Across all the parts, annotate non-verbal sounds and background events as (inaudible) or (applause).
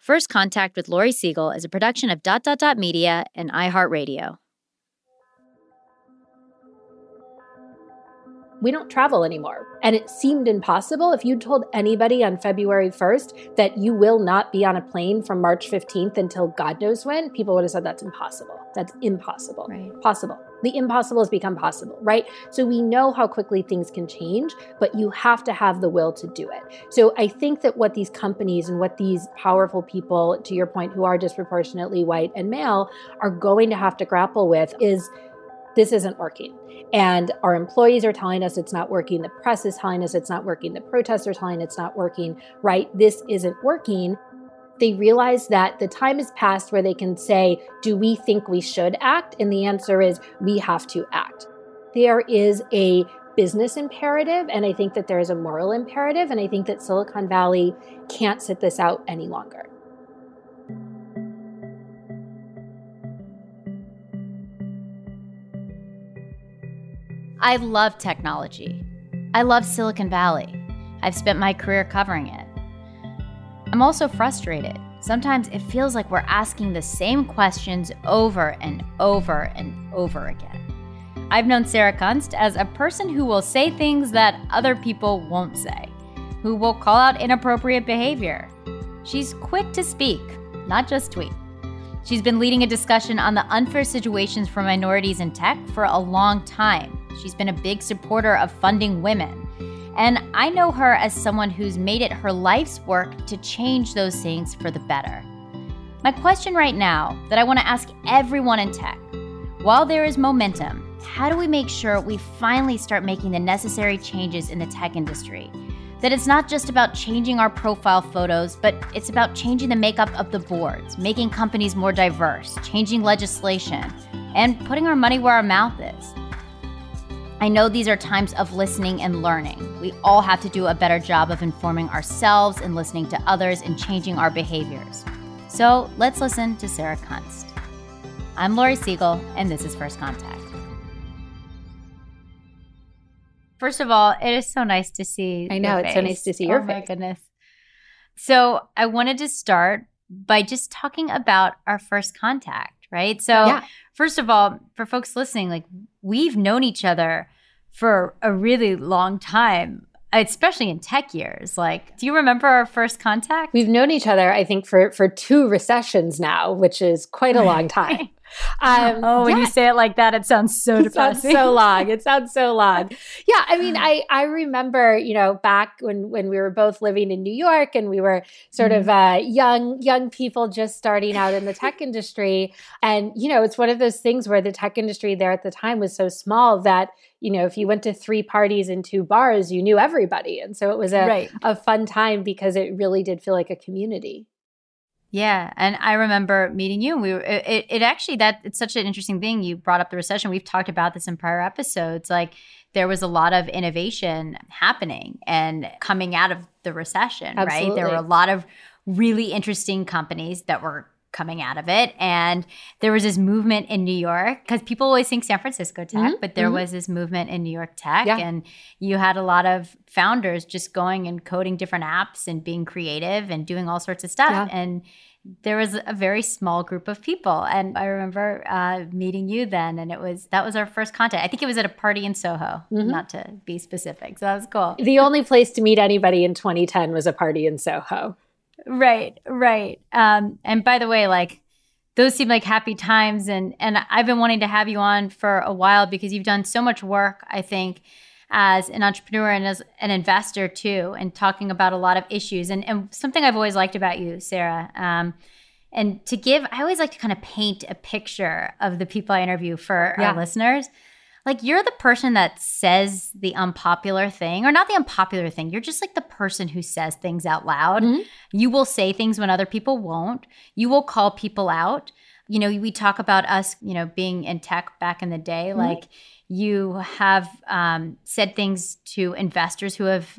First Contact with Laurie Segall is a production of Dot Dot Dot Media and iHeartRadio. we don't travel anymore. And it seemed impossible. If you told anybody on February 1st that you will not be on a plane from March 15th until God knows when, people would have said that's impossible. That's impossible. Right. Possible. The impossible has become possible, right? So we know how quickly things can change, but you have to have the will to do it. So I think that what these companies and what these powerful people, to your point, who are disproportionately white and male, are going to have to grapple with is this isn't working. And our employees are telling us it's not working. The press is telling us it's not working. The protests are telling it's not working, right? This isn't working. They realize that the time has passed where they can say, Do we think we should act? And the answer is, We have to act. There is a business imperative, and I think that there is a moral imperative, and I think that Silicon Valley can't sit this out any longer. I love technology. I love Silicon Valley. I've spent my career covering it. I'm also frustrated. Sometimes it feels like we're asking the same questions over and over and over again. I've known Sarah Kunst as a person who will say things that other people won't say, who will call out inappropriate behavior. She's quick to speak, not just tweet. She's been leading a discussion on the unfair situations for minorities in tech for a long time. She's been a big supporter of funding women. And I know her as someone who's made it her life's work to change those things for the better. My question right now that I want to ask everyone in tech while there is momentum, how do we make sure we finally start making the necessary changes in the tech industry? That it's not just about changing our profile photos, but it's about changing the makeup of the boards, making companies more diverse, changing legislation, and putting our money where our mouth is. I know these are times of listening and learning. We all have to do a better job of informing ourselves and listening to others and changing our behaviors. So let's listen to Sarah Kunst. I'm Laurie Segall, and this is First Contact. First of all, it is so nice to see. I know, it's so nice to see your oh my goodness. So I wanted to start by just talking about our first contact, right? So Yeah. first of all, for folks listening, like we've known each other for a really long time, especially in tech years. Like, do you remember our first contact? We've known each other, I think, for for two recessions now, which is quite a long (laughs) time. Um, (laughs) oh, when yeah, you say it like that, it sounds so it sounds depressing. so (laughs) long. It sounds so long. Yeah, I mean, (sighs) I I remember, you know, back when when we were both living in New York and we were sort of uh, young young people just starting out in the tech (laughs) industry, and you know, it's one of those things where the tech industry there at the time was so small that you know, if you went to three parties and two bars, you knew everybody, and so it was a Right. a fun time because it really did feel like a community. Yeah, and I remember meeting you. And we were it, it- actually that it's such an interesting thing. You brought up the recession. We've talked about this in prior episodes. Like there was a lot of innovation happening and coming out of the recession, Absolutely. right? There were a lot of really interesting companies that were coming out of it. And there was this movement in New York because people always think San Francisco tech, Mhm, but there mhm. was this movement in New York tech. Yeah. And you had a lot of founders just going and coding different apps and being creative and doing all sorts of stuff. Yeah. And there was a very small group of people. And I remember uh, meeting you then, and it was that was our first contact. I think it was at a party in Soho, Mhm. not to be specific. So that was cool. The only place to meet anybody in 2010 was a party in Soho. Right, right. Um, and by the way, like those seem like happy times, and and I've been wanting to have you on for a while because you've done so much work. I think as an entrepreneur and as an investor too, and talking about a lot of issues. And and something I've always liked about you, Sarah. Um, and to give, I always like to kind of paint a picture of the people I interview for Yeah. our listeners. Like you're the person that says the unpopular thing, or not the unpopular thing. You're just like the person who says things out loud. Mhm. You will say things when other people won't. You will call people out. You know, we talk about us, you know, being in tech back in the day. Like you have um, said things to investors who have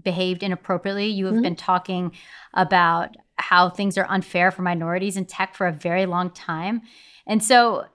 behaved inappropriately. You have Mhm. been talking about how things are unfair for minorities in tech for a very long time. And so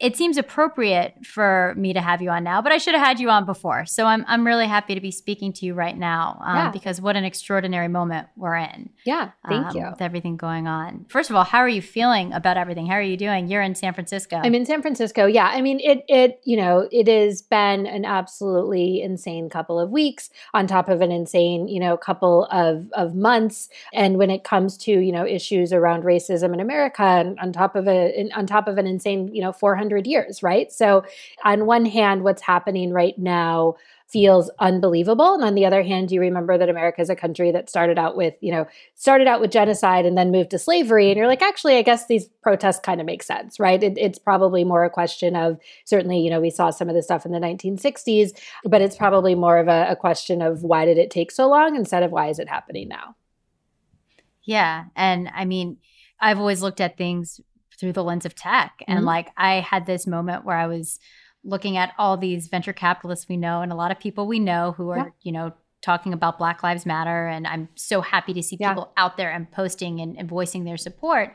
it seems appropriate for me to have you on now, but I should have had you on before. So I'm, I'm really happy to be speaking to you right now um, Yeah. because what an extraordinary moment we're in. Yeah, thank um, you. With everything going on. First of all, how are you feeling about everything? How are you doing? You're in San Francisco. I'm in San Francisco. Yeah, I mean it. It you know it has been an absolutely insane couple of weeks on top of an insane you know couple of of months. And when it comes to you know issues around racism in America, and on top of a in- on top of an insane you know 400 years, right? So on one hand, what's happening right now feels unbelievable and on the other hand you remember that america is a country that started out with you know started out with genocide and then moved to slavery and you're like actually i guess these protests kind of make sense right it, it's probably more a question of certainly you know we saw some of the stuff in the 1960s but it's probably more of a, a question of why did it take so long instead of why is it happening now Yeah. And I mean, I've always looked at things through the lens of tech. And Mhm. like I had this moment where I was looking at all these venture capitalists we know and a lot of people we know who are, Yeah. you know, talking about Black Lives Matter. And I'm so happy to see Yeah. people out there and posting and, and voicing their support.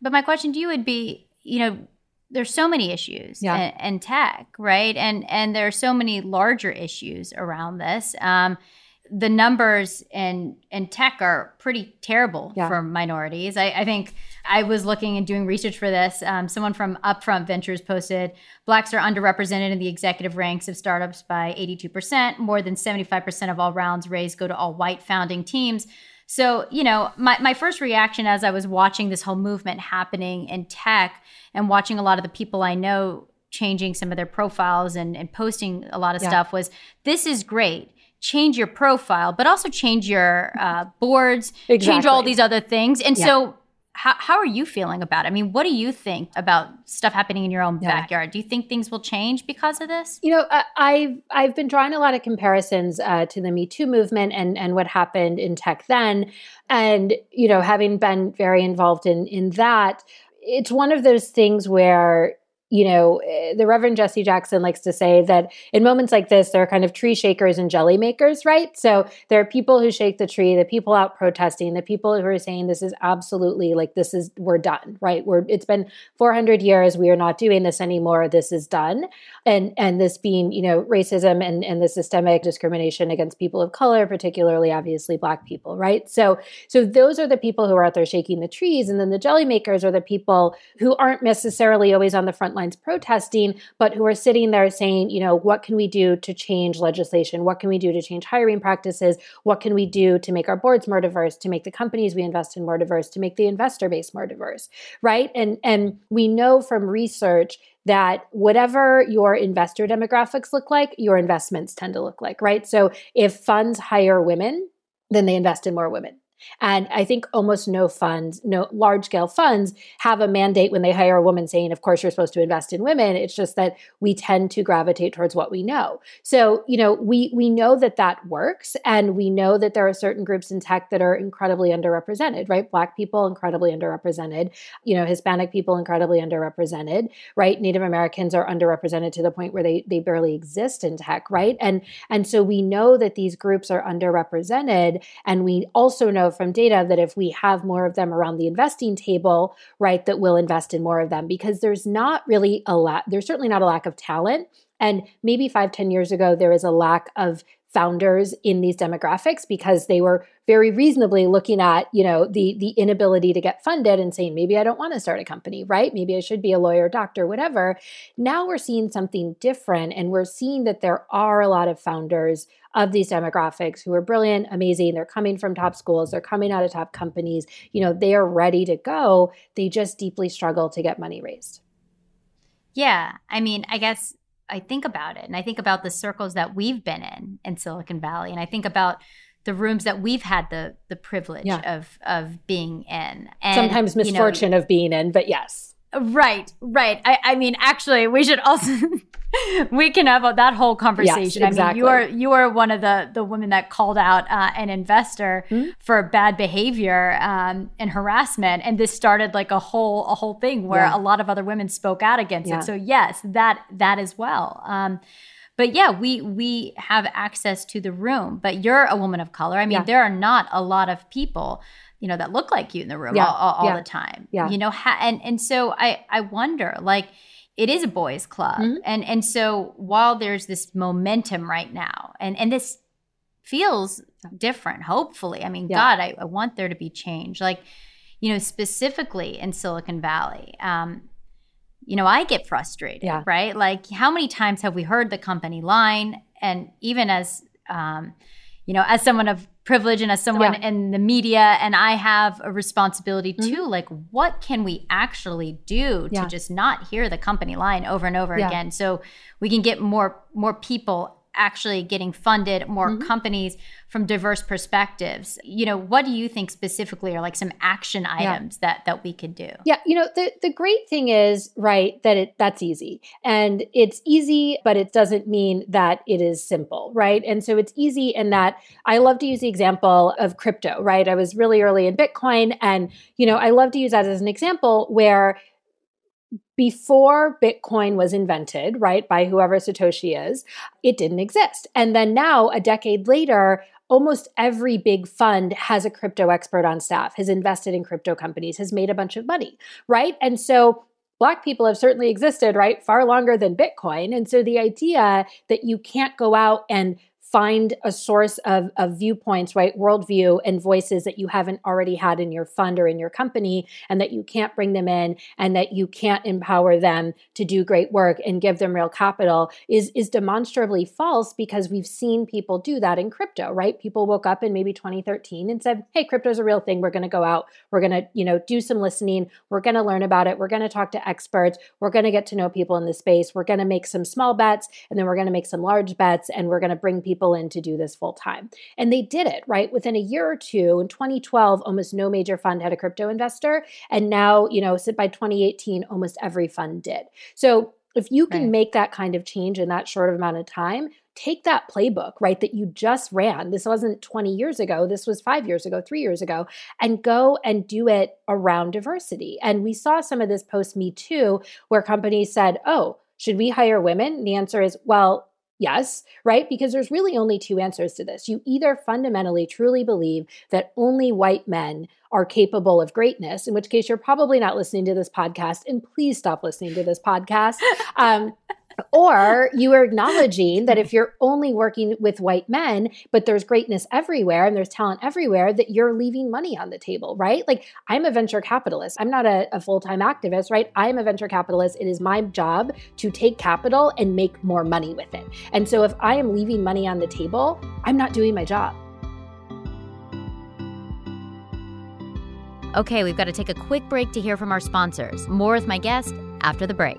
But my question to you would be, you know, there's so many issues Yeah. in, in tech, right? And and there are so many larger issues around this. Um, the numbers in in tech are pretty terrible Yeah. for minorities. I, I think I was looking and doing research for this. Um, someone from Upfront Ventures posted blacks are underrepresented in the executive ranks of startups by 82%. More than 75% of all rounds raised go to all white founding teams. So, you know, my, my first reaction as I was watching this whole movement happening in tech and watching a lot of the people I know changing some of their profiles and, and posting a lot of Yeah. stuff was this is great. Change your profile, but also change your uh, boards, change all these other things. And Yeah. so, how, how are you feeling about it? I mean, what do you think about stuff happening in your own Yeah. backyard? Do you think things will change because of this? You know, I- I've I've been drawing a lot of comparisons uh, to the Me Too movement and and what happened in tech then, and you know, having been very involved in in that, it's one of those things where you know eh, the Reverend Jesse Jackson likes to say that in moments like this, there are kind of tree shakers and jelly makers, right? So there are people who shake the tree, the people out protesting, the people who are saying this is absolutely like this is we're done, right? We're it's been 400 years, we are not doing this anymore. This is done and and this being you know racism and and the systemic discrimination against people of color particularly obviously black people right so so those are the people who are out there shaking the trees and then the jelly makers are the people who aren't necessarily always on the front lines protesting but who are sitting there saying you know what can we do to change legislation what can we do to change hiring practices what can we do to make our boards more diverse to make the companies we invest in more diverse to make the investor base more diverse right and and we know from research that whatever your investor demographics look like, your investments tend to look like, right? So if funds hire women, then they invest in more women. And I think almost no funds, no large scale funds have a mandate when they hire a woman saying, of course, you're supposed to invest in women. It's just that we tend to gravitate towards what we know. So, you know, we, we know that that works. And we know that there are certain groups in tech that are incredibly underrepresented, right? Black people, incredibly underrepresented, you know, Hispanic people, incredibly underrepresented, right? Native Americans are underrepresented to the point where they, they barely exist in tech, right? And, and so we know that these groups are underrepresented. And we also know from data that if we have more of them around the investing table, right, that we'll invest in more of them because there's not really a lot, there's certainly not a lack of talent. And maybe five, ten years ago, there was a lack of founders in these demographics because they were very reasonably looking at you know the the inability to get funded and saying maybe i don't want to start a company right? Maybe i should be a lawyer doctor whatever. Now we're seeing something different and we're seeing that there are a lot of founders of these demographics who are brilliant amazing they're coming from top schools they're coming out of top companies you know they are ready to go they just deeply struggle to get money raised. Yeah i mean i guess I think about it and I think about the circles that we've been in in Silicon Valley and I think about the rooms that we've had the the privilege yeah. of of being in and sometimes misfortune you know, of being in but yes right right I, I mean actually we should also (laughs) we can have that whole conversation. Yes, exactly. I mean, you are you are one of the the women that called out uh, an investor mm-hmm. for bad behavior um, and harassment, and this started like a whole a whole thing where yeah. a lot of other women spoke out against yeah. it. So yes, that that as well. Um, but yeah, we we have access to the room. But you're a woman of color. I mean, yeah. there are not a lot of people you know that look like you in the room all, all, all the time. Yeah. You know, ha- and and so I I wonder like it is a boys club mm-hmm. and and so while there's this momentum right now and and this feels different hopefully i mean yeah. god I, I, want there to be change like you know specifically in silicon valley um, you know i get frustrated yeah. right like how many times have we heard the company line and even as um, you know as someone of privilege and as someone yeah. in the media and I have a responsibility mm-hmm. too like what can we actually do yeah. to just not hear the company line over and over yeah. again so we can get more more people actually getting funded, more mm-hmm. companies from diverse perspectives. You know, what do you think specifically are like some action items yeah. that that we could do? Yeah, you know, the the great thing is, right, that it that's easy. And it's easy, but it doesn't mean that it is simple, right? And so it's easy in that I love to use the example of crypto, right? I was really early in Bitcoin and, you know, I love to use that as an example where before Bitcoin was invented, right, by whoever Satoshi is, it didn't exist. And then now, a decade later, almost every big fund has a crypto expert on staff, has invested in crypto companies, has made a bunch of money, right? And so Black people have certainly existed, right, far longer than Bitcoin. And so the idea that you can't go out and find a source of, of viewpoints, right? Worldview and voices that you haven't already had in your fund or in your company, and that you can't bring them in and that you can't empower them to do great work and give them real capital is, is demonstrably false because we've seen people do that in crypto, right? People woke up in maybe 2013 and said, hey, crypto's a real thing. We're going to go out. We're going to, you know, do some listening. We're going to learn about it. We're going to talk to experts. We're going to get to know people in the space. We're going to make some small bets and then we're going to make some large bets and we're going to bring people people in to do this full time. And they did it, right? Within a year or two, in 2012, almost no major fund had a crypto investor. And now, you know, by 2018, almost every fund did. So if you can right. make that kind of change in that short amount of time, take that playbook, right, that you just ran. This wasn't 20 years ago, this was five years ago, three years ago, and go and do it around diversity. And we saw some of this post Me Too, where companies said, oh, should we hire women? And the answer is, well, Yes, right? Because there's really only two answers to this. You either fundamentally truly believe that only white men are capable of greatness, in which case you're probably not listening to this podcast, and please stop listening to this podcast. (laughs) Um, or you are acknowledging that if you're only working with white men, but there's greatness everywhere and there's talent everywhere, that you're leaving money on the table, right? Like I'm a venture capitalist. I'm not a, a full time activist, right? I'm a venture capitalist. It is my job to take capital and make more money with it. And so if I am leaving money on the table, I'm not doing my job. Okay, we've got to take a quick break to hear from our sponsors. More with my guest after the break.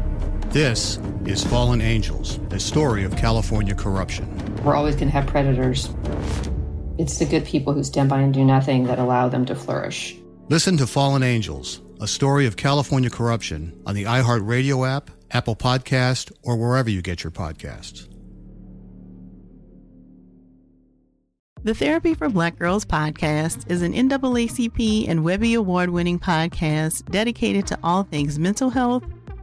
This is Fallen Angels, a story of California corruption. We're always going to have predators. It's the good people who stand by and do nothing that allow them to flourish. Listen to Fallen Angels, a story of California corruption on the iHeartRadio app, Apple Podcast, or wherever you get your podcasts. The Therapy for Black Girls podcast is an NAACP and Webby Award winning podcast dedicated to all things mental health,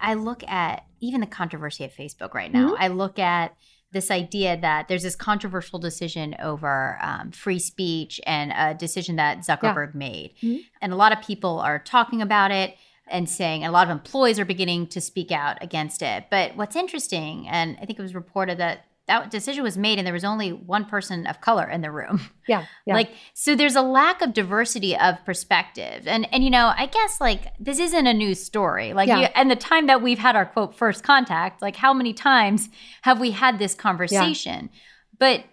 I, look at even the controversy of Facebook right now. Mm-hmm. I look at this idea that there's this controversial decision over um, free speech and a decision that Zuckerberg made. Mm-hmm. And a lot of people are talking about it and saying, and a lot of employees are beginning to speak out against it. But what's interesting, and I think it was reported that that decision was made and there was only one person of color in the room. (laughs) Yeah. yeah. Like so there's a lack of diversity of perspective. And and you know, I guess like this isn't a new story. Like Yeah. you, and the time that we've had our quote first contact, like how many times have we had this conversation? Yeah. But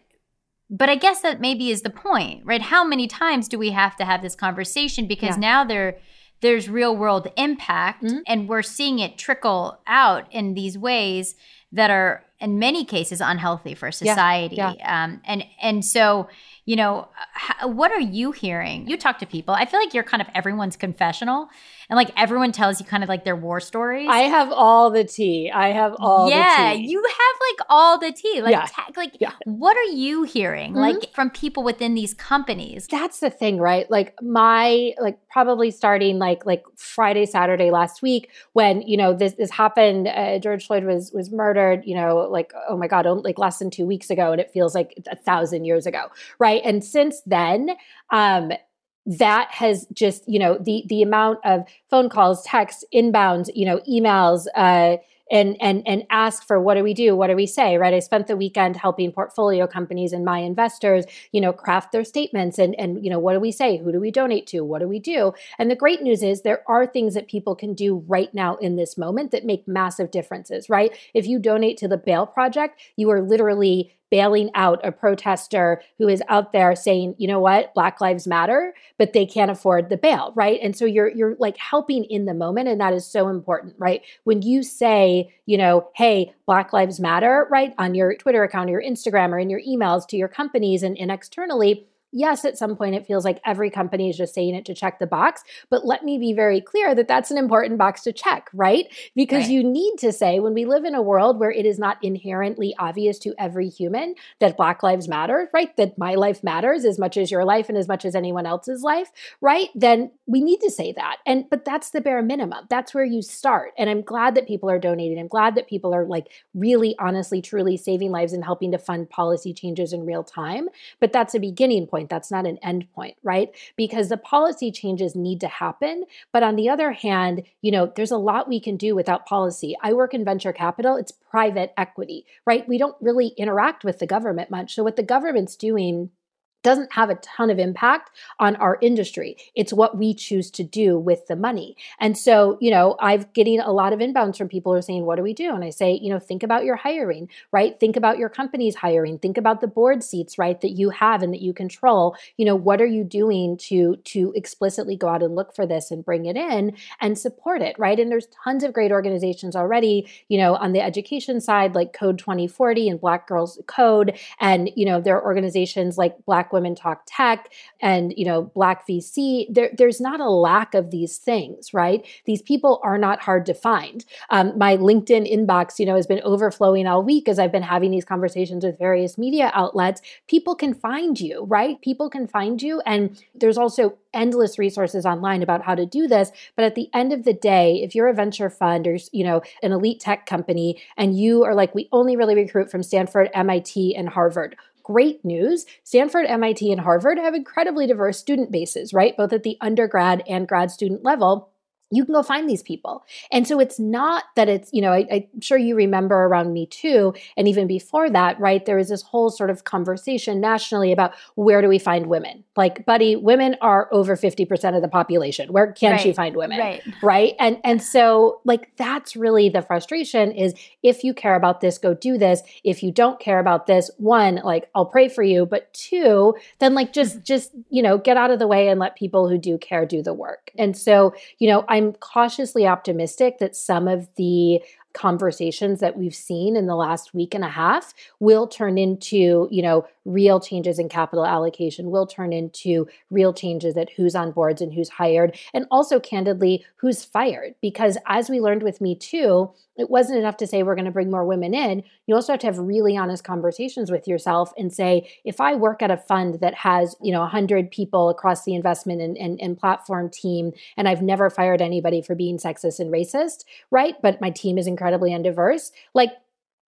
but I guess that maybe is the point, right? How many times do we have to have this conversation because Yeah. now there there's real world impact mm-hmm. and we're seeing it trickle out in these ways that are in many cases unhealthy for society yeah. um, and and so you know h- what are you hearing? You talk to people. I feel like you're kind of everyone's confessional and like everyone tells you kind of like their war stories I have all the tea. I have all yeah the tea. you have like all the tea like Yeah. ta- like what are you hearing Mhm. like from people within these companies that's the thing right like my like probably starting like like friday saturday last week when you know this this happened uh, george floyd was was murdered you know like oh my god like less than two weeks ago and it feels like a thousand years ago right and since then um that has just you know the the amount of phone calls texts inbounds you know emails uh and and and ask for what do we do what do we say right? I spent the weekend helping portfolio companies and my investors you know craft their statements and and you know what do we say who do we donate to what do we do? And the great news is there are things that people can do right now in this moment that make massive differences right? If you donate to the bail project you are literally bailing out a protester who is out there saying, you know what, Black Lives Matter, but they can't afford the bail, right? And so you're you're like helping in the moment, and that is so important, right? When you say, you know, hey, Black Lives Matter, right, on your Twitter account, or your Instagram, or in your emails to your companies and, and externally yes, at some point it feels like every company is just saying it to check the box. But let me be very clear that that's an important box to check, right? Because right. you need to say when we live in a world where it is not inherently obvious to every human that Black Lives Matter, right? That my life matters as much as your life and as much as anyone else's life, right? Then we need to say that. And but that's the bare minimum. That's where you start. And I'm glad that people are donating. I'm glad that people are like really honestly, truly saving lives and helping to fund policy changes in real time. But that's a beginning point point. That's not an end point, right? Because the policy changes need to happen. But on the other hand, you know, there's a lot we can do without policy. I work in venture capital, it's private equity, right? We don't really interact with the government much. So what the government's doing doesn't have a ton of impact on our industry. It's what we choose to do with the money. And so, you know, I've getting a lot of inbounds from people who are saying, what do we do? And I say, you know, think about your hiring, right? Think about your company's hiring. Think about the board seats, right, that you have and that you control. You know, what are you doing to to explicitly go out and look for this and bring it in and support it, right? And there's tons of great organizations already, you know, on the education side like Code 2040 and Black Girls Code and, you know, there are organizations like Black Black Women Talk Tech and, you know, Black VC, there, there's not a lack of these things, right? These people are not hard to find. Um, my LinkedIn inbox, you know, has been overflowing all week as I've been having these conversations with various media outlets. People can find you, right? People can find you. And there's also endless resources online about how to do this. But at the end of the day, if you're a venture fund or, you know, an elite tech company and you are like, we only really recruit from Stanford, MIT, and Harvard, great news. Stanford, MIT, and Harvard have incredibly diverse student bases, right? Both at the undergrad and grad student level you can go find these people. And so it's not that it's, you know, I, am sure you remember around Me Too, and even before that, right? There was this whole sort of conversation nationally about where do we find women? Like, buddy, women are over 50% of the population. Where can right. you find women? Right. Right. And and so like that's really the frustration is if you care about this, go do this. If you don't care about this, one, like I'll pray for you, but two, then like just just, you know, get out of the way and let people who do care do the work. And so, you know, I I'm cautiously optimistic that some of the conversations that we've seen in the last week and a half will turn into, you know, real changes in capital allocation, will turn into real changes at who's on boards and who's hired, and also candidly, who's fired. Because as we learned with Me Too, it wasn't enough to say we're going to bring more women in. You also have to have really honest conversations with yourself and say, if I work at a fund that has, you know, 100 people across the investment and, and, and platform team, and I've never fired anybody for being sexist and racist, right? But my team is incredibly undiverse, like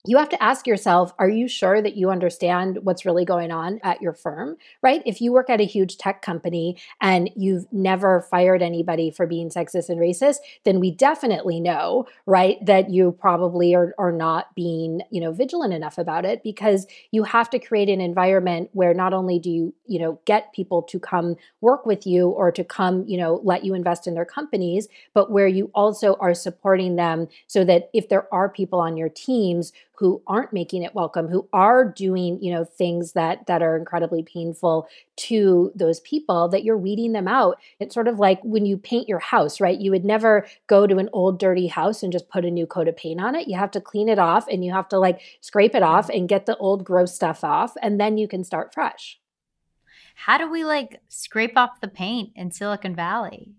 you have to ask yourself are you sure that you understand what's really going on at your firm right? If you work at a huge tech company and you've never fired anybody for being sexist and racist then we definitely know right that you probably are, are not being you know vigilant enough about it because you have to create an environment where not only do you you know get people to come work with you or to come you know let you invest in their companies but where you also are supporting them so that if there are people on your teams who aren't making it welcome who are doing you know things that that are incredibly painful to those people that you're weeding them out. It's sort of like when you paint your house right? You would never go to an old dirty house and just put a new coat of paint on it. You have to clean it off and you have to like scrape it off and get the old gross stuff off and then you can start fresh. How do we like scrape off the paint in silicon valley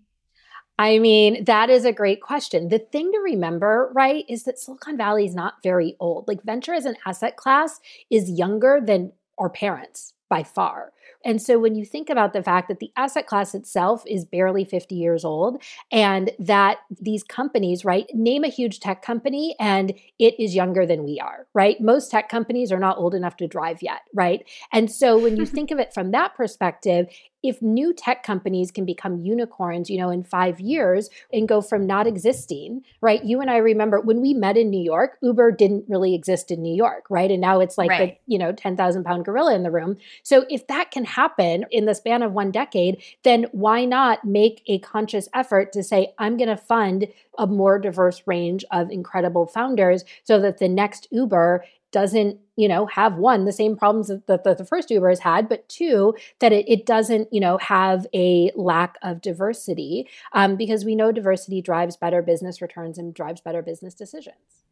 I mean, that is a great question. The thing to remember, right, is that Silicon Valley is not very old. Like venture as an asset class is younger than our parents by far. And so when you think about the fact that the asset class itself is barely 50 years old and that these companies, right, name a huge tech company and it is younger than we are, right? Most tech companies are not old enough to drive yet, right? And so when you (laughs) think of it from that perspective, if new tech companies can become unicorns, you know, in five years and go from not existing, right? You and I remember when we met in New York, Uber didn't really exist in New York, right? And now it's like Right. the, you know, 10,000 pound gorilla in the room. So if that can happen in the span of one decade, then why not make a conscious effort to say, I'm going to fund a more diverse range of incredible founders so that the next Uber doesn't you know have one the same problems that the, the first uber has had but two that it, it doesn't you know have a lack of diversity um, because we know diversity drives better business returns and drives better business decisions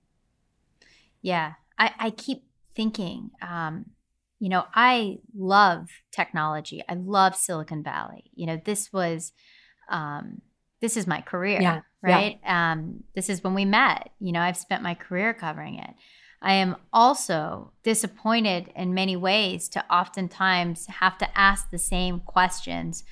Yeah, I, I keep thinking, um, you know, I love technology. I love Silicon Valley. You know, this was, um, this is my career, Yeah, yeah. right? Um, this is when we met. You know, I've spent my career covering it. I am also disappointed in many ways to oftentimes have to ask the same questions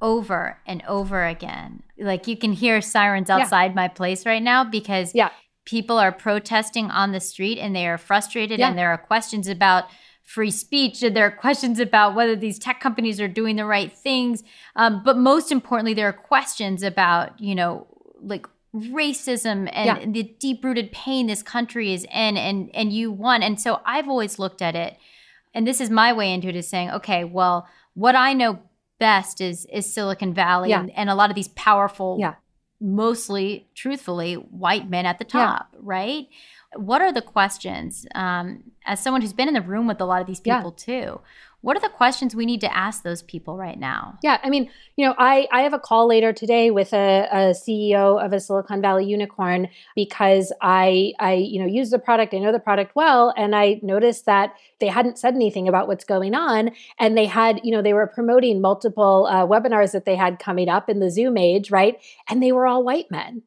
over and over again. Like you can hear sirens Yeah. outside my place right now because Yeah. people are protesting on the street and they are frustrated Yeah. and there are questions about free speech and there are questions about whether these tech companies are doing the right things um, but most importantly there are questions about you know like racism and Yeah. the deep-rooted pain this country is in and and you won and so i've always looked at it and this is my way into it is saying okay well what i know best is is silicon valley Yeah. and, and a lot of these powerful Yeah. mostly truthfully white men at the top right what are the questions um, as someone who's been in the room with a lot of these people too what are the questions we need to ask those people right now Yeah, I mean, you know, I I have a call later today with a, a CEO of a Silicon Valley unicorn because I I you know use the product, I know the product well, and I noticed that they hadn't said anything about what's going on, and they had you know they were promoting multiple uh, webinars that they had coming up in the Zoom age, right? And they were all white men.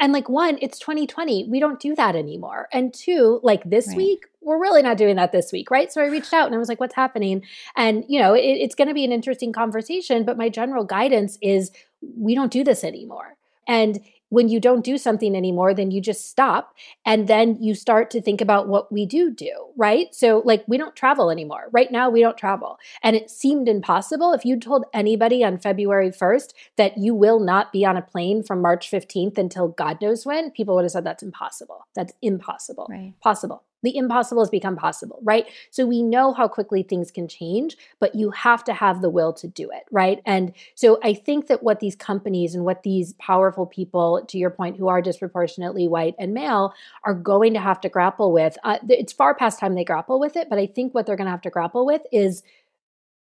And like one, it's 2020. We don't do that anymore. And two, like this Right. week, we're really not doing that this week, right? So I reached out and I was like, what's happening? And, you know, it, it's going to be an interesting conversation, but my general guidance is we don't do this anymore. And when you don't do something anymore, then you just stop and then you start to think about what we do do, right? So, like, we don't travel anymore. Right now, we don't travel. And it seemed impossible. If you told anybody on February 1st that you will not be on a plane from March 15th until God knows when, people would have said that's impossible. That's impossible. Right. Possible. The impossible has become possible, right? So we know how quickly things can change, but you have to have the will to do it, right? And so I think that what these companies and what these powerful people, to your point, who are disproportionately white and male, are going to have to grapple with, uh, it's far past time they grapple with it, but I think what they're going to have to grapple with is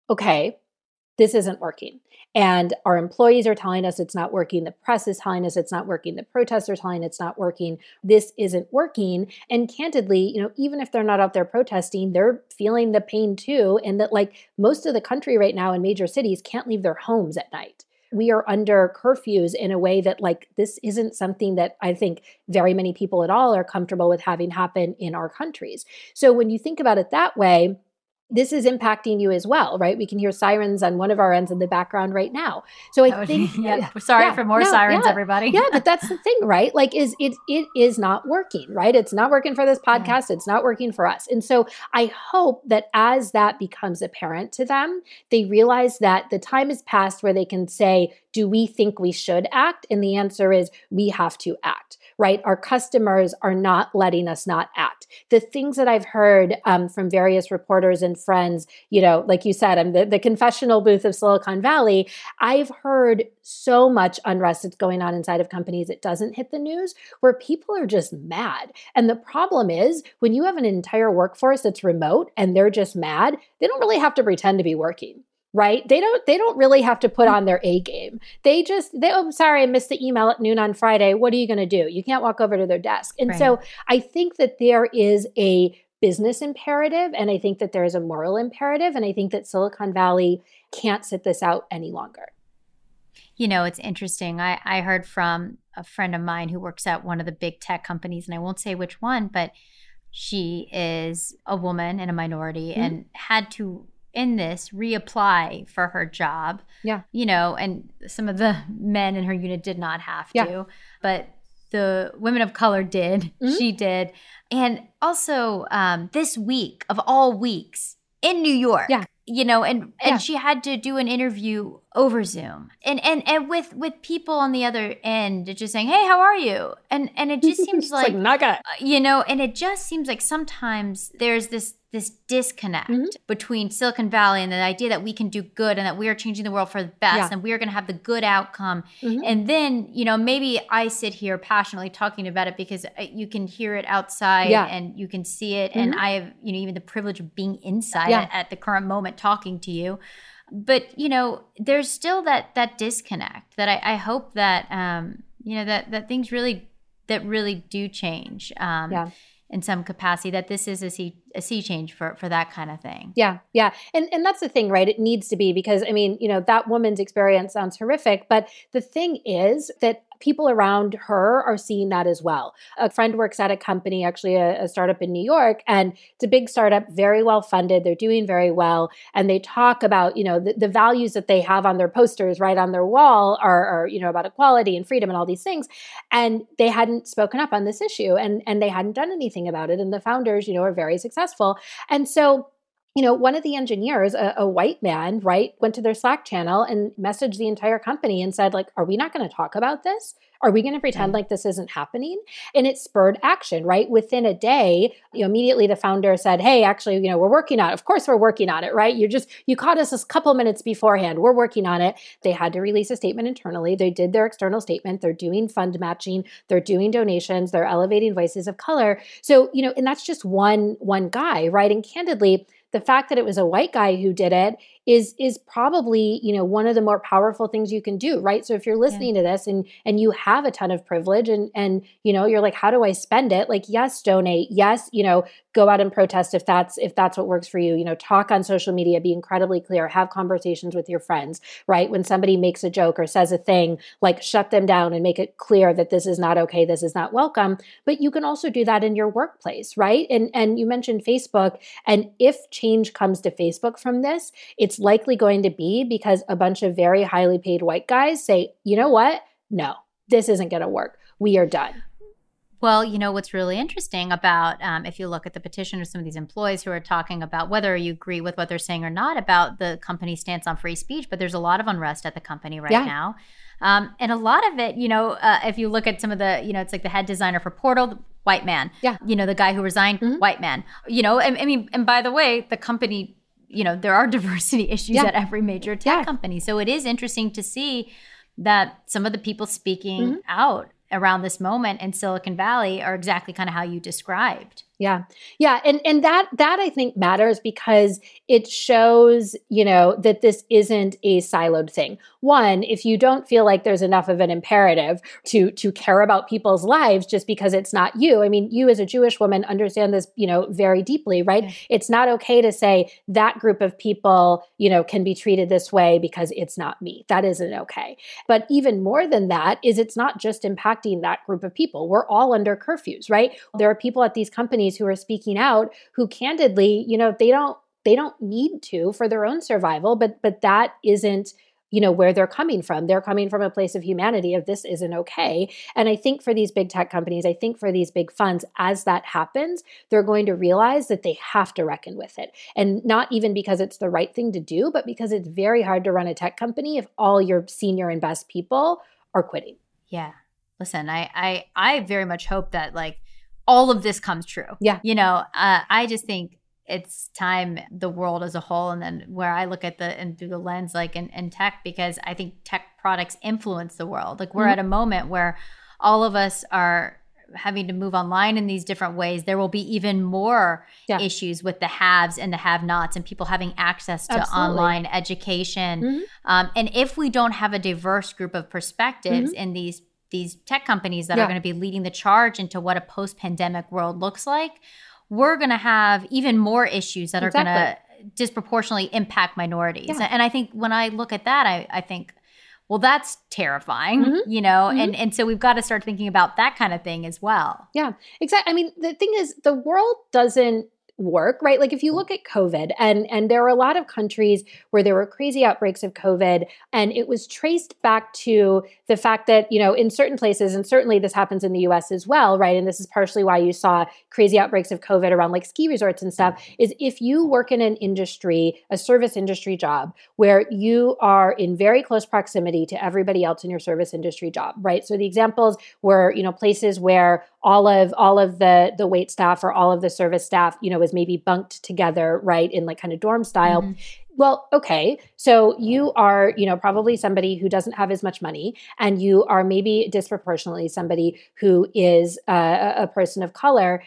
okay, this isn't working. And our employees are telling us it's not working. The press is telling us it's not working. The protests are telling it's not working. This isn't working. And candidly, you know, even if they're not out there protesting, they're feeling the pain too. And that, like, most of the country right now in major cities can't leave their homes at night. We are under curfews in a way that, like, this isn't something that I think very many people at all are comfortable with having happen in our countries. So when you think about it that way, this is impacting you as well, right? We can hear sirens on one of our ends in the background right now. So I would- think, (laughs) yeah, sorry for more sirens, yeah. everybody. yeah, but that's the (laughs) thing, right? Like, is it it is not working, right? It's not working for this podcast. It's not working for us. And so I hope that as that becomes apparent to them, they realize that the time has passed where they can say, "Do we think we should act?" And the answer is, we have to act. Right? Our customers are not letting us not act. The things that I've heard um, from various reporters and friends, you know, like you said, I'm the, the confessional booth of Silicon Valley. I've heard so much unrest that's going on inside of companies. It doesn't hit the news where people are just mad. And the problem is when you have an entire workforce that's remote and they're just mad, they don't really have to pretend to be working. Right? They don't they don't really have to put on their A game. They just they oh sorry, I missed the email at noon on Friday. What are you gonna do? You can't walk over to their desk. And so I think that there is a business imperative and I think that there is a moral imperative. And I think that Silicon Valley can't sit this out any longer. You know, it's interesting. I, I heard from a friend of mine who works at one of the big tech companies, and I won't say which one, but she is a woman and a minority Mhm. and had to, in this, reapply for her job. Yeah. You know, and some of the men in her unit did not have Yeah. to, but the women of color did. Mhm. She did. And also, um, this week of all weeks in New York. Yeah. You know, and and Yeah. she had to do an interview over Zoom and and and with with people on the other end just saying, "Hey, how are you?" and and it just (laughs) seems like, like uh, you know, and it just seems like sometimes there's this this disconnect Mm-hmm. between Silicon Valley and the idea that we can do good and that we are changing the world for the best Yeah. and we are going to have the good outcome. Mhm. And then, you know, maybe I sit here passionately talking about it because uh, you can hear it outside Yeah. and you can see it. And Mhm. I have, you know, even the privilege of being inside Yeah. at, at the current moment talking to you. But, you know, there's still that that disconnect that I, I hope that um, you know, that that things really that really do change. Um Yeah. in some capacity that this is a sea a sea change for for that kind of thing. Yeah, yeah. And and that's the thing, right? It needs to be because I mean, you know, that woman's experience sounds horrific, but the thing is that people around her are seeing that as well. A friend works at a company, actually a, a startup in New York, and it's a big startup, very well funded. They're doing very well. And they talk about, you know, the, the values that they have on their posters, right on their wall are, are, you know, about equality and freedom and all these things. And they hadn't spoken up on this issue and, and they hadn't done anything about it. And the founders, you know, are very successful. And so you know, one of the engineers, a, a, white man, right, went to their Slack channel and messaged the entire company and said, like, are we not going to talk about this? Are we going to pretend mm-hmm. like this isn't happening? And it spurred action, right? Within a day, you know, immediately the founder said, Hey, actually, you know, we're working on it. Of course, we're working on it, right? You're just, you caught us a couple minutes beforehand. We're working on it. They had to release a statement internally. They did their external statement. They're doing fund matching. They're doing donations. They're elevating voices of color. So, you know, and that's just one, one guy, right? And candidly, the fact that it was a white guy who did it is is probably you know one of the more powerful things you can do right? So if you're listening yeah. to this and and you have a ton of privilege and and you know you're like how do i spend it? Like yes donate. Yes you know go out and protest if that's if that's what works for you. You know talk on social media be incredibly clear have conversations with your friends right? When somebody makes a joke or says a thing like shut them down and make it clear that this is not okay this is not welcome. But you can also do that in your workplace right? And and you mentioned facebook and if change comes to facebook from this it's likely going to be because a bunch of very highly paid white guys say you know what no this isn't going to work we are done well, you know, what's really interesting about um, if you look at the petition of some of these employees who are talking about whether you agree with what they're saying or not about the company's stance on free speech, but there's a lot of unrest at the company right Yeah. now. Um, and a lot of it, you know, uh, if you look at some of the, you know, it's like the head designer for Portal, white man. Yeah. You know, the guy who resigned, Mm-hmm. white man. You know, I, I mean, and by the way, the company, you know, there are (laughs) diversity issues Yeah. at every major tech company. So it is interesting to see that some of the people speaking Mm-hmm. out around this moment in Silicon Valley are exactly kind of how you described. Yeah. Yeah, and and that that I think matters because it shows, you know, that this isn't a siloed thing. One, if you don't feel like there's enough of an imperative to to care about people's lives just because it's not you. I mean, you as a Jewish woman understand this, you know, very deeply, right? It's not okay to say that group of people, you know, can be treated this way because it's not me. That isn't okay. But even more than that is it's not just impacting that group of people. We're all under curfews, right? Oh. There are people at these companies who are speaking out who candidly, you know, they don't they don't need to for their own survival, but but that isn't you know where they're coming from. They're coming from a place of humanity of this isn't okay. And i think for these big tech companies i think for these big funds as that happens they're going to realize that they have to reckon with it. And not even because it's the right thing to do but because it's very hard to run a tech company if all your senior and best people are quitting. Yeah. Listen, I I I very much hope that like all of this comes true. Yeah. You know, uh, I just think it's time the world as a whole and then where I look at the and through the lens like in, in tech because I think tech products influence the world. Like we're Mhm. at a moment where all of us are having to move online in these different ways. There will be even more Yeah. issues with the haves and the have-nots and people having access to Absolutely. online education. Mhm. Um, and if we don't have a diverse group of perspectives Mhm. in these these tech companies that Yeah. are going to be leading the charge into what a post-pandemic world looks like, we're going to have even more issues that are going to disproportionately impact minorities. Yeah. And I think when I look at that, I, I think, well, that's terrifying, Mhm. you know, Mhm. and and so we've got to start thinking about that kind of thing as well. Yeah, exactly. I mean, the thing is, the world doesn't work, right? Like if you mm. look at COVID and and there are a lot of countries where there were crazy outbreaks of COVID and it was traced back to the fact that, you know, in certain places and certainly this happens in the US as well, right? And this is partially why you saw crazy outbreaks of COVID around like ski resorts and stuff mm. is if you work in an industry, a service industry job where you are in very close proximity to everybody else in your service industry job, right? So the examples were, you know, places where all of all of the the wait staff or all of the service staff you know was maybe bunked together right in like kind of dorm style. Mm-hmm. well okay so you are you know probably somebody who doesn't have as much money and you are maybe disproportionately somebody who is a, a person of color.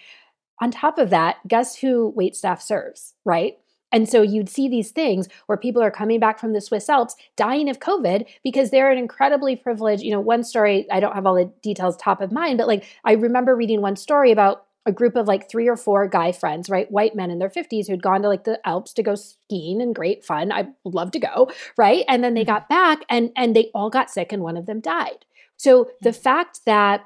On top of that guess who wait staff serves right and so you'd see these things where people are coming back from the Swiss Alps dying of COVID because they're an incredibly privileged, you know, one story, I don't have all the details top of mind, but like I remember reading one story about a group of like three or four guy friends, right? White men in their 50s who'd gone to like the Alps to go skiing and great fun. I would love to go, right? And then they mm-hmm. got back and and they all got sick and one of them died. So the fact that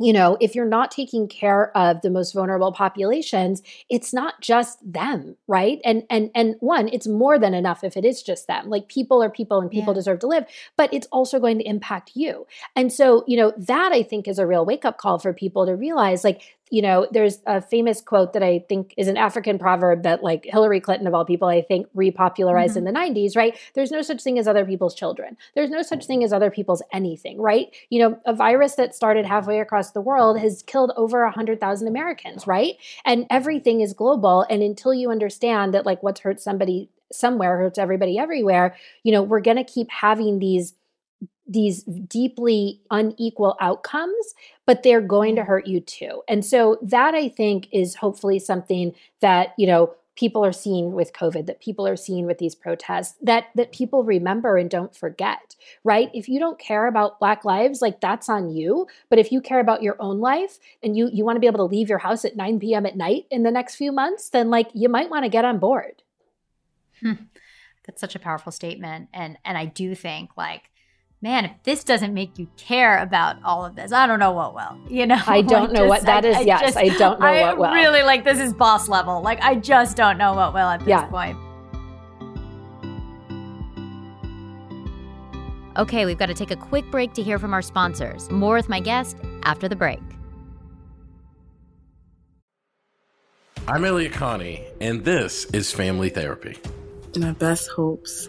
you know, if you're not taking care of the most vulnerable populations, it's not just them, right? And and and one, it's more than enough if it is just them. Like people are people and people yeah. deserve to live, but it's also going to impact you. And so, you know, that I think is a real wake-up call for people to realize like you know, there's a famous quote that I think is an African proverb that, like Hillary Clinton, of all people, I think repopularized mm-hmm. in the 90s, right? There's no such thing as other people's children. There's no such thing as other people's anything, right? You know, a virus that started halfway across the world has killed over 100,000 Americans, right? And everything is global. And until you understand that, like, what's hurt somebody somewhere hurts everybody everywhere, you know, we're going to keep having these these deeply unequal outcomes, but they're going to mm. hurt you too. And so that I think is hopefully something that, you know, people are seeing with covid that people are seeing with these protests that that people remember and don't forget right if you don't care about black lives like that's on you but if you care about your own life and you you want to be able to leave your house at 9 p.m at night in the next few months then like you might want to get on board hmm. that's such a powerful statement and and i do think like man, if this doesn't make you care about all of this, I don't know what will. (laughs) You know, I (laughs) don't like know just, what that is. I, yes, just, I don't know I what will. Really, like this is boss level. Like I just don't know what will at this yeah. point. Okay, we've got to take a quick break to hear from our sponsors. More with my guest after the break. I'm Elliott Connie, and this is Family Therapy. My best hopes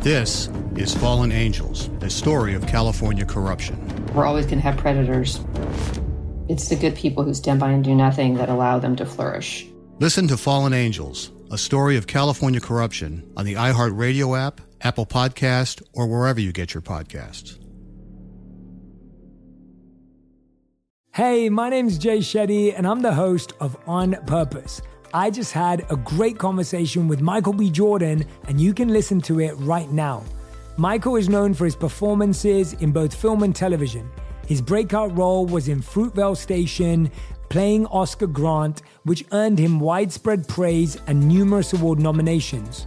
This is Fallen Angels, a story of California corruption. We're always going to have predators. It's the good people who stand by and do nothing that allow them to flourish. Listen to Fallen Angels, a story of California corruption on the iHeartRadio app, Apple Podcast, or wherever you get your podcasts. Hey, my name's Jay Shetty, and I'm the host of On Purpose I just had a great conversation with Michael B. Jordan, and you can listen to it right now. Michael is known for his performances in both film and television. His breakout role was in Fruitvale Station, playing Oscar Grant, which earned him widespread praise and numerous award nominations.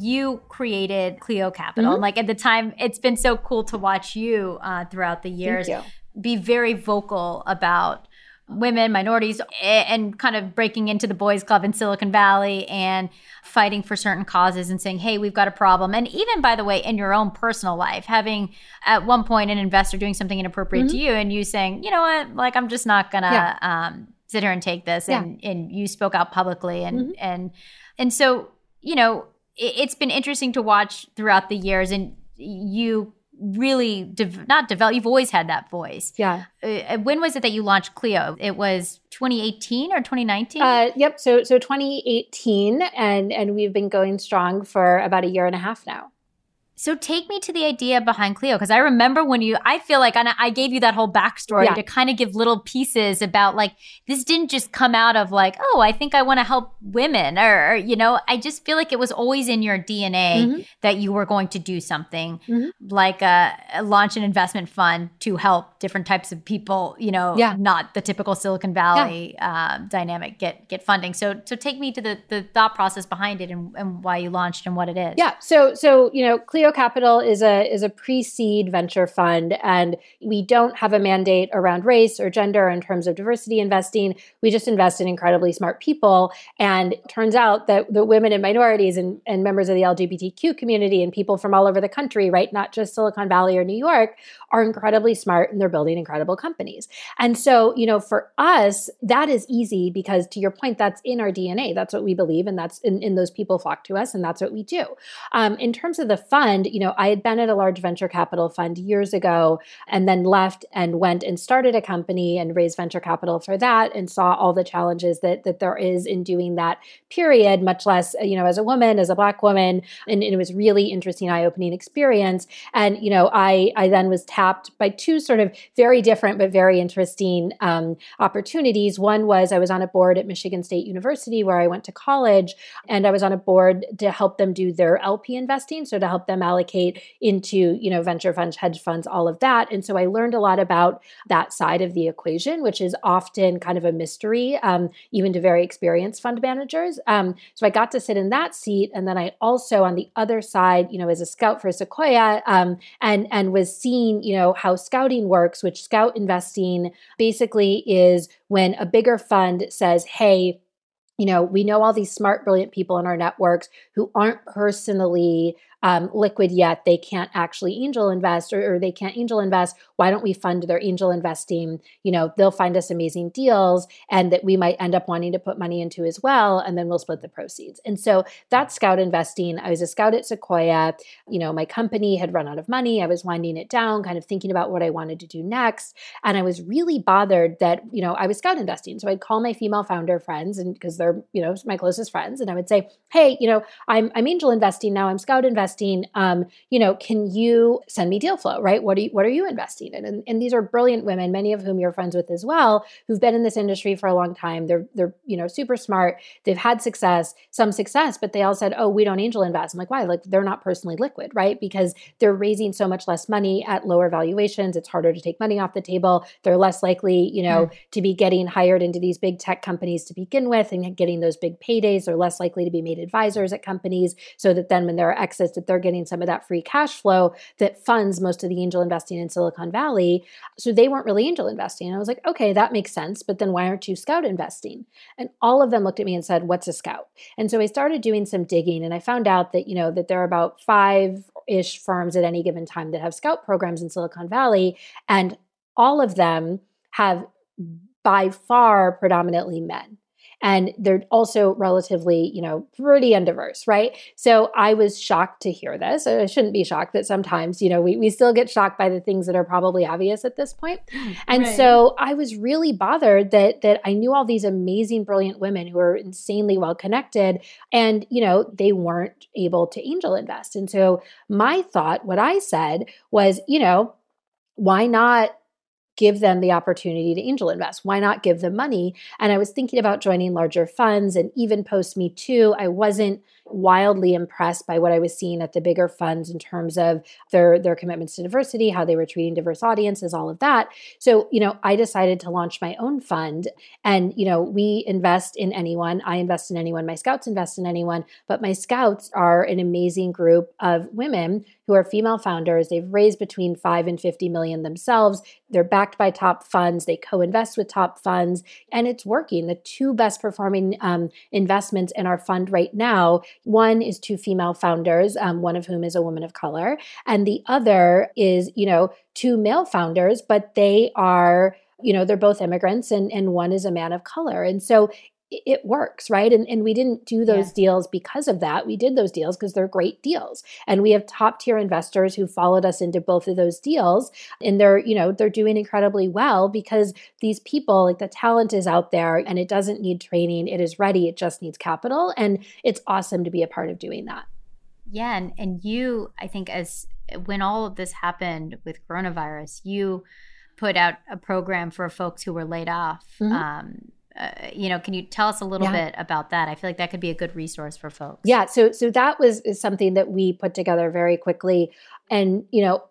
You created Cleo Capital. Mhm. Like at the time, it's been so cool to watch you uh, throughout the years be very vocal about women, minorities, and kind of breaking into the boys' club in Silicon Valley and fighting for certain causes and saying, hey, we've got a problem. And even, by the way, in your own personal life, having at one point an investor doing something inappropriate to Mhm. you and you saying, you know what, like, I'm just not going to. Yeah. Um, sit here and take this Yeah. and and you spoke out publicly and Mhm. and and so you know it's been interesting to watch throughout the years and you really dev- not develop you've always had that voice Yeah. uh, when was it that you launched cleo it was 2018 or 2019 Uh, yep. So so 2018, and and we've been going strong for about a year and a half now. So take me to the idea behind Cleo because I remember when you, I feel like I, I gave you that whole backstory Yeah. to kind of give little pieces about like this didn't just come out of like oh I think I want to help women or, or, you know I just feel like it was always in your DNA Mhm. that you were going to do something Mhm. like a, launch an investment fund to help different types of people you know Yeah. not the typical Silicon Valley uh, dynamic get get funding. So so take me to the the thought process behind it and, and why you launched and what it is. Yeah. So so you know, Cleo Capital is a is a pre-seed venture fund, and we don't have a mandate around race or gender in terms of diversity investing. We just invest in incredibly smart people. And it turns out that the women and minorities and, and members of the LGBTQ community and people from all over the country, right, not just Silicon Valley or New York, are incredibly smart and they're building incredible companies. And so, you know, for us, that is easy because to your point, that's in our DNA. That's what we believe, and that's in, in those people flock to us, and that's what we do. Um, in terms of the fund, you know, I had been at a large venture capital fund years ago and then left and went and started a company and raised venture capital for that and saw all the challenges that that there is in doing that period, much less, you know, as a woman, as a black woman. And, and it was really interesting, eye-opening experience. And, you know, I I then was tapped by two sort of very different but very interesting um, opportunities. One was I was on a board at Michigan State University where I went to college, and I was on a board to help them do their LP investing, so to help them allocate into you know venture funds, hedge funds, all of that. And so I learned a lot about that side of the equation, which is often kind of a mystery, um, even to very experienced fund managers. Um, so I got to sit in that seat, and then I also on the other side, you know, as a scout for Sequoia, um, and and was seeing you know how scouting works, which scout investing basically is when a bigger fund says, hey you know, we know all these smart, brilliant people in our networks who aren't personally um, liquid yet. They can't actually angel invest or, or they can't angel invest. Why don't we fund their angel investing? You know, they'll find us amazing deals and that we might end up wanting to put money into as well. And then we'll split the proceeds. And so that's scout investing. I was a scout at Sequoia. You know, my company had run out of money. I was winding it down, kind of thinking about what I wanted to do next. And I was really bothered that, you know, I was scout investing. So I'd call my female founder friends and because they're, you know, my closest friends. And I would say, hey, you know, I'm, I'm angel investing now. I'm scout investing. Um, you know, can you send me deal flow, right? What are you, what are you investing in? And, and these are brilliant women, many of whom you're friends with as well, who've been in this industry for a long time. They're, they're, you know, super smart. They've had success, some success, but they all said, oh, we don't angel invest. I'm like, why? Like they're not personally liquid, right? Because they're raising so much less money at lower valuations. It's harder to take money off the table. They're less likely, you know, to be getting hired into these big tech companies to begin with and getting those big paydays. They're less likely to be made advisors at companies so that then when there are exits that they're getting some of that free cash flow that funds most of the angel investing in Silicon Valley. So they weren't really angel investing. And I was like, okay, that makes sense. But then why aren't you scout investing? And all of them looked at me and said, what's a scout? And so I started doing some digging and I found out that, you know, that there are about five ish firms at any given time that have scout programs in Silicon Valley. And all of them have by far predominantly men and they're also relatively you know pretty undiverse right so i was shocked to hear this i shouldn't be shocked that sometimes you know we, we still get shocked by the things that are probably obvious at this point. point and right. so i was really bothered that that i knew all these amazing brilliant women who are insanely well connected and you know they weren't able to angel invest and so my thought what i said was you know why not give them the opportunity to angel invest? Why not give them money? And I was thinking about joining larger funds and even post Me Too. I wasn't wildly impressed by what I was seeing at the bigger funds in terms of their their commitments to diversity, how they were treating diverse audiences, all of that. So, you know, I decided to launch my own fund and, you know, we invest in anyone. I invest in anyone. My scouts invest in anyone, but my scouts are an amazing group of women who are female founders. They've raised between 5 and 50 million themselves. They're backed by top funds. They co-invest with top funds and it's working. The two best performing um, investments in our fund right now one is two female founders, um, one of whom is a woman of color, and the other is, you know, two male founders, but they are, you know, they're both immigrants and, and one is a man of color. And so it works, right? And, and we didn't do those yeah. deals because of that. We did those deals because they're great deals. And we have top tier investors who followed us into both of those deals. And they're, you know, they're doing incredibly well because these people, like the talent is out there and it doesn't need training. It is ready. It just needs capital. And it's awesome to be a part of doing that. Yeah. And, and you, I think, as when all of this happened with coronavirus, you put out a program for folks who were laid off. Mm-hmm. Um, uh, you know, can you tell us a little yeah. bit about that? I feel like that could be a good resource for folks. Yeah, so so that was something that we put together very quickly, and you know,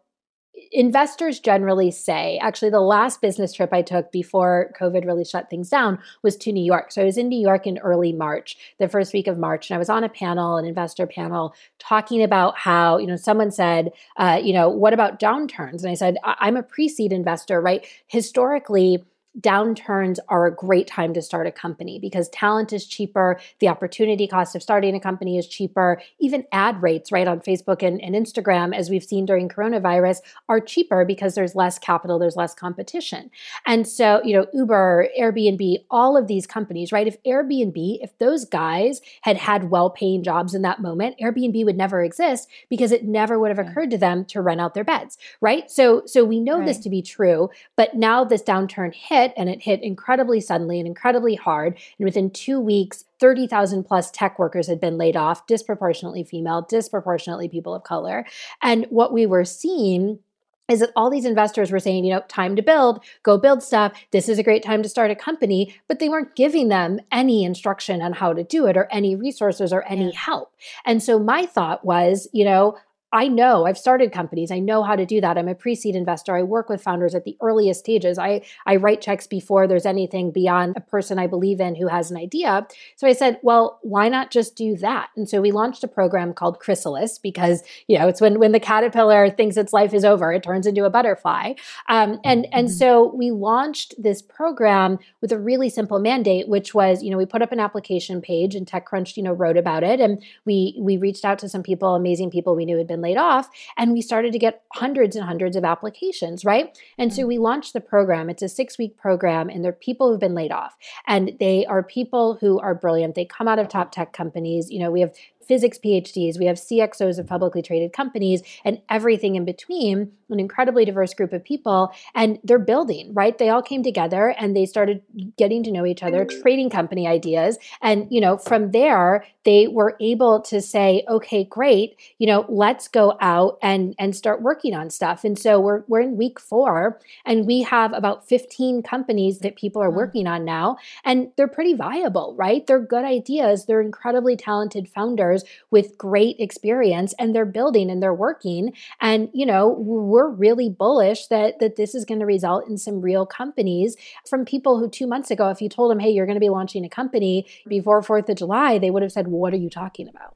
investors generally say, actually, the last business trip I took before COVID really shut things down was to New York. So I was in New York in early March, the first week of March, and I was on a panel, an investor panel, talking about how, you know, someone said, uh, you know, what about downturns? And I said, I- I'm a pre seed investor, right? Historically, downturns are a great time to start a company because talent is cheaper, the opportunity cost of starting a company is cheaper, even ad rates, right, on Facebook and, and Instagram, as we've seen during coronavirus, are cheaper because there's less capital, there's less competition. And so, you know, Uber, Airbnb, all of these companies, right? If Airbnb, if those guys had had well paying jobs in that moment, Airbnb would never exist because it never would have occurred to them to rent out their beds, right? So, so we know right. this to be true, but now this downturn hit hit, and it hit incredibly suddenly and incredibly hard. And within two weeks, 30,000 plus tech workers had been laid off, disproportionately female, disproportionately people of color. And what we were seeing is that all these investors were saying, you know, time to build, go build stuff. This is a great time to start a company, but they weren't giving them any instruction on how to do it or any resources or any yeah. help. And so my thought was, you know, I know I've started companies. I know how to do that. I'm a pre-seed investor. I work with founders at the earliest stages. I I write checks before there's anything beyond a person I believe in who has an idea. So I said, well, why not just do that? And so we launched a program called Chrysalis because you know it's when when the caterpillar thinks its life is over, it turns into a butterfly. Um, and and mm-hmm. so we launched this program with a really simple mandate, which was you know we put up an application page and TechCrunch you know wrote about it, and we we reached out to some people, amazing people we knew had been laid off. And we started to get hundreds and hundreds of applications, right? And so mm. we launched the program. It's a six week program, and they're people who've been laid off. And they are people who are brilliant. They come out of top tech companies. You know, we have physics PhDs, we have CXOs of publicly traded companies, and everything in between, an incredibly diverse group of people. And they're building, right? They all came together and they started getting to know each other, mm-hmm. trading company ideas. And, you know, from there, they were able to say, okay, great, you know, let's go out and, and start working on stuff. And so we're, we're in week four and we have about 15 companies that people are mm-hmm. working on now. And they're pretty viable, right? They're good ideas. They're incredibly talented founders with great experience and they're building and they're working. And, you know, we're really bullish that, that this is going to result in some real companies from people who two months ago, if you told them, hey, you're going to be launching a company before 4th of July, they would have said, what are you talking about?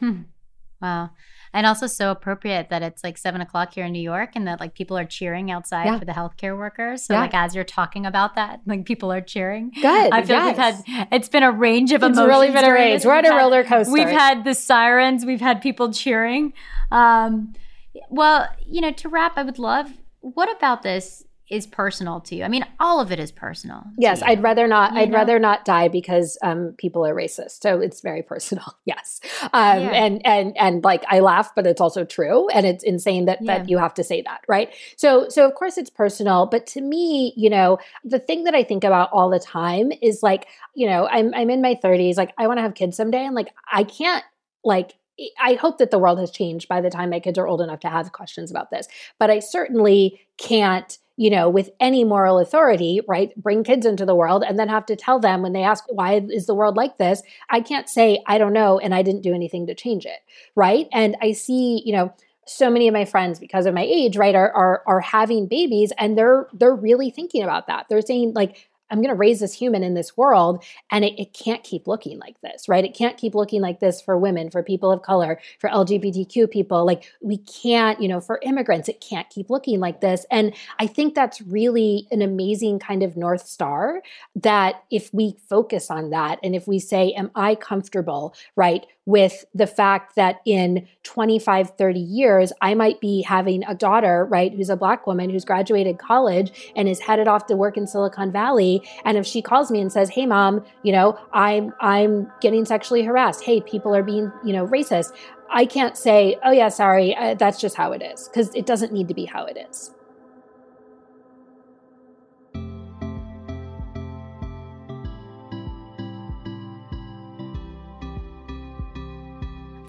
Hmm. Wow. And also so appropriate that it's like seven o'clock here in New York and that like people are cheering outside Yeah. for the healthcare workers. So Yeah. like as you're talking about that, (laughs) like people are cheering. Good, I feel like yes. we've had it's been a range of It's emotions. really been a range. We're on a roller coaster. We've had the sirens, we've had people cheering. Um, well, you know, to wrap, I would love what about this is personal to you? I mean, all of it is personal. Yes. I'd rather not. You I'd know? rather not die because um, people are racist. So it's very personal. (laughs) Yes, um, Yeah. and and and like I laugh, but it's also true, and it's insane that Yeah. that you have to say that, right? So so of course it's personal, but to me, you know, the thing that I think about all the time is like, you know, I'm I'm in my 30s, like I want to have kids someday, and like I can't like. I hope that the world has changed by the time my kids are old enough to have questions about this. But I certainly can't you know, with any moral authority, right, bring kids into the world and then have to tell them when they ask, why is the world like this? I can't say, I don't know, and I didn't do anything to change it, right? And I see, you know, so many of my friends because of my age right are are are having babies and they're they're really thinking about that they're saying like i'm going to raise this human in this world and it, it can't keep looking like this right? It can't keep looking like this for women for people of color for lgbtq people. Like we can't you know for immigrants it can't keep looking like this. And i think that's really an amazing kind of north star that if we focus on that and if we say am i comfortable right with the fact that in 25 30 years i might be having a daughter right who's a black woman who's graduated college and is headed off to work in silicon valley and if she calls me and says hey mom you know i'm i'm getting sexually harassed hey people are being you know racist i can't say oh yeah sorry uh, that's just how it is because it doesn't need to be how it is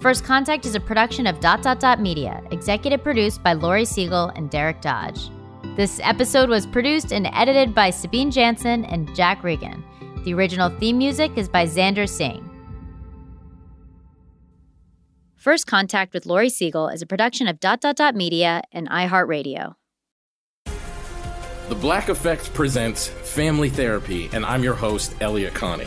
First Contact is a production of Dot Dot Dot Media, executive produced by Laurie Segall and Derek Dodge. This episode was produced and edited by Sabine Jansen and Jack Regan. The original theme music is by Xander Singh. First Contact with Laurie Segall is a production of Dot Dot Dot Media and iHeartRadio. The Black Effect presents Family Therapy, and I'm your host, Elliott Connie.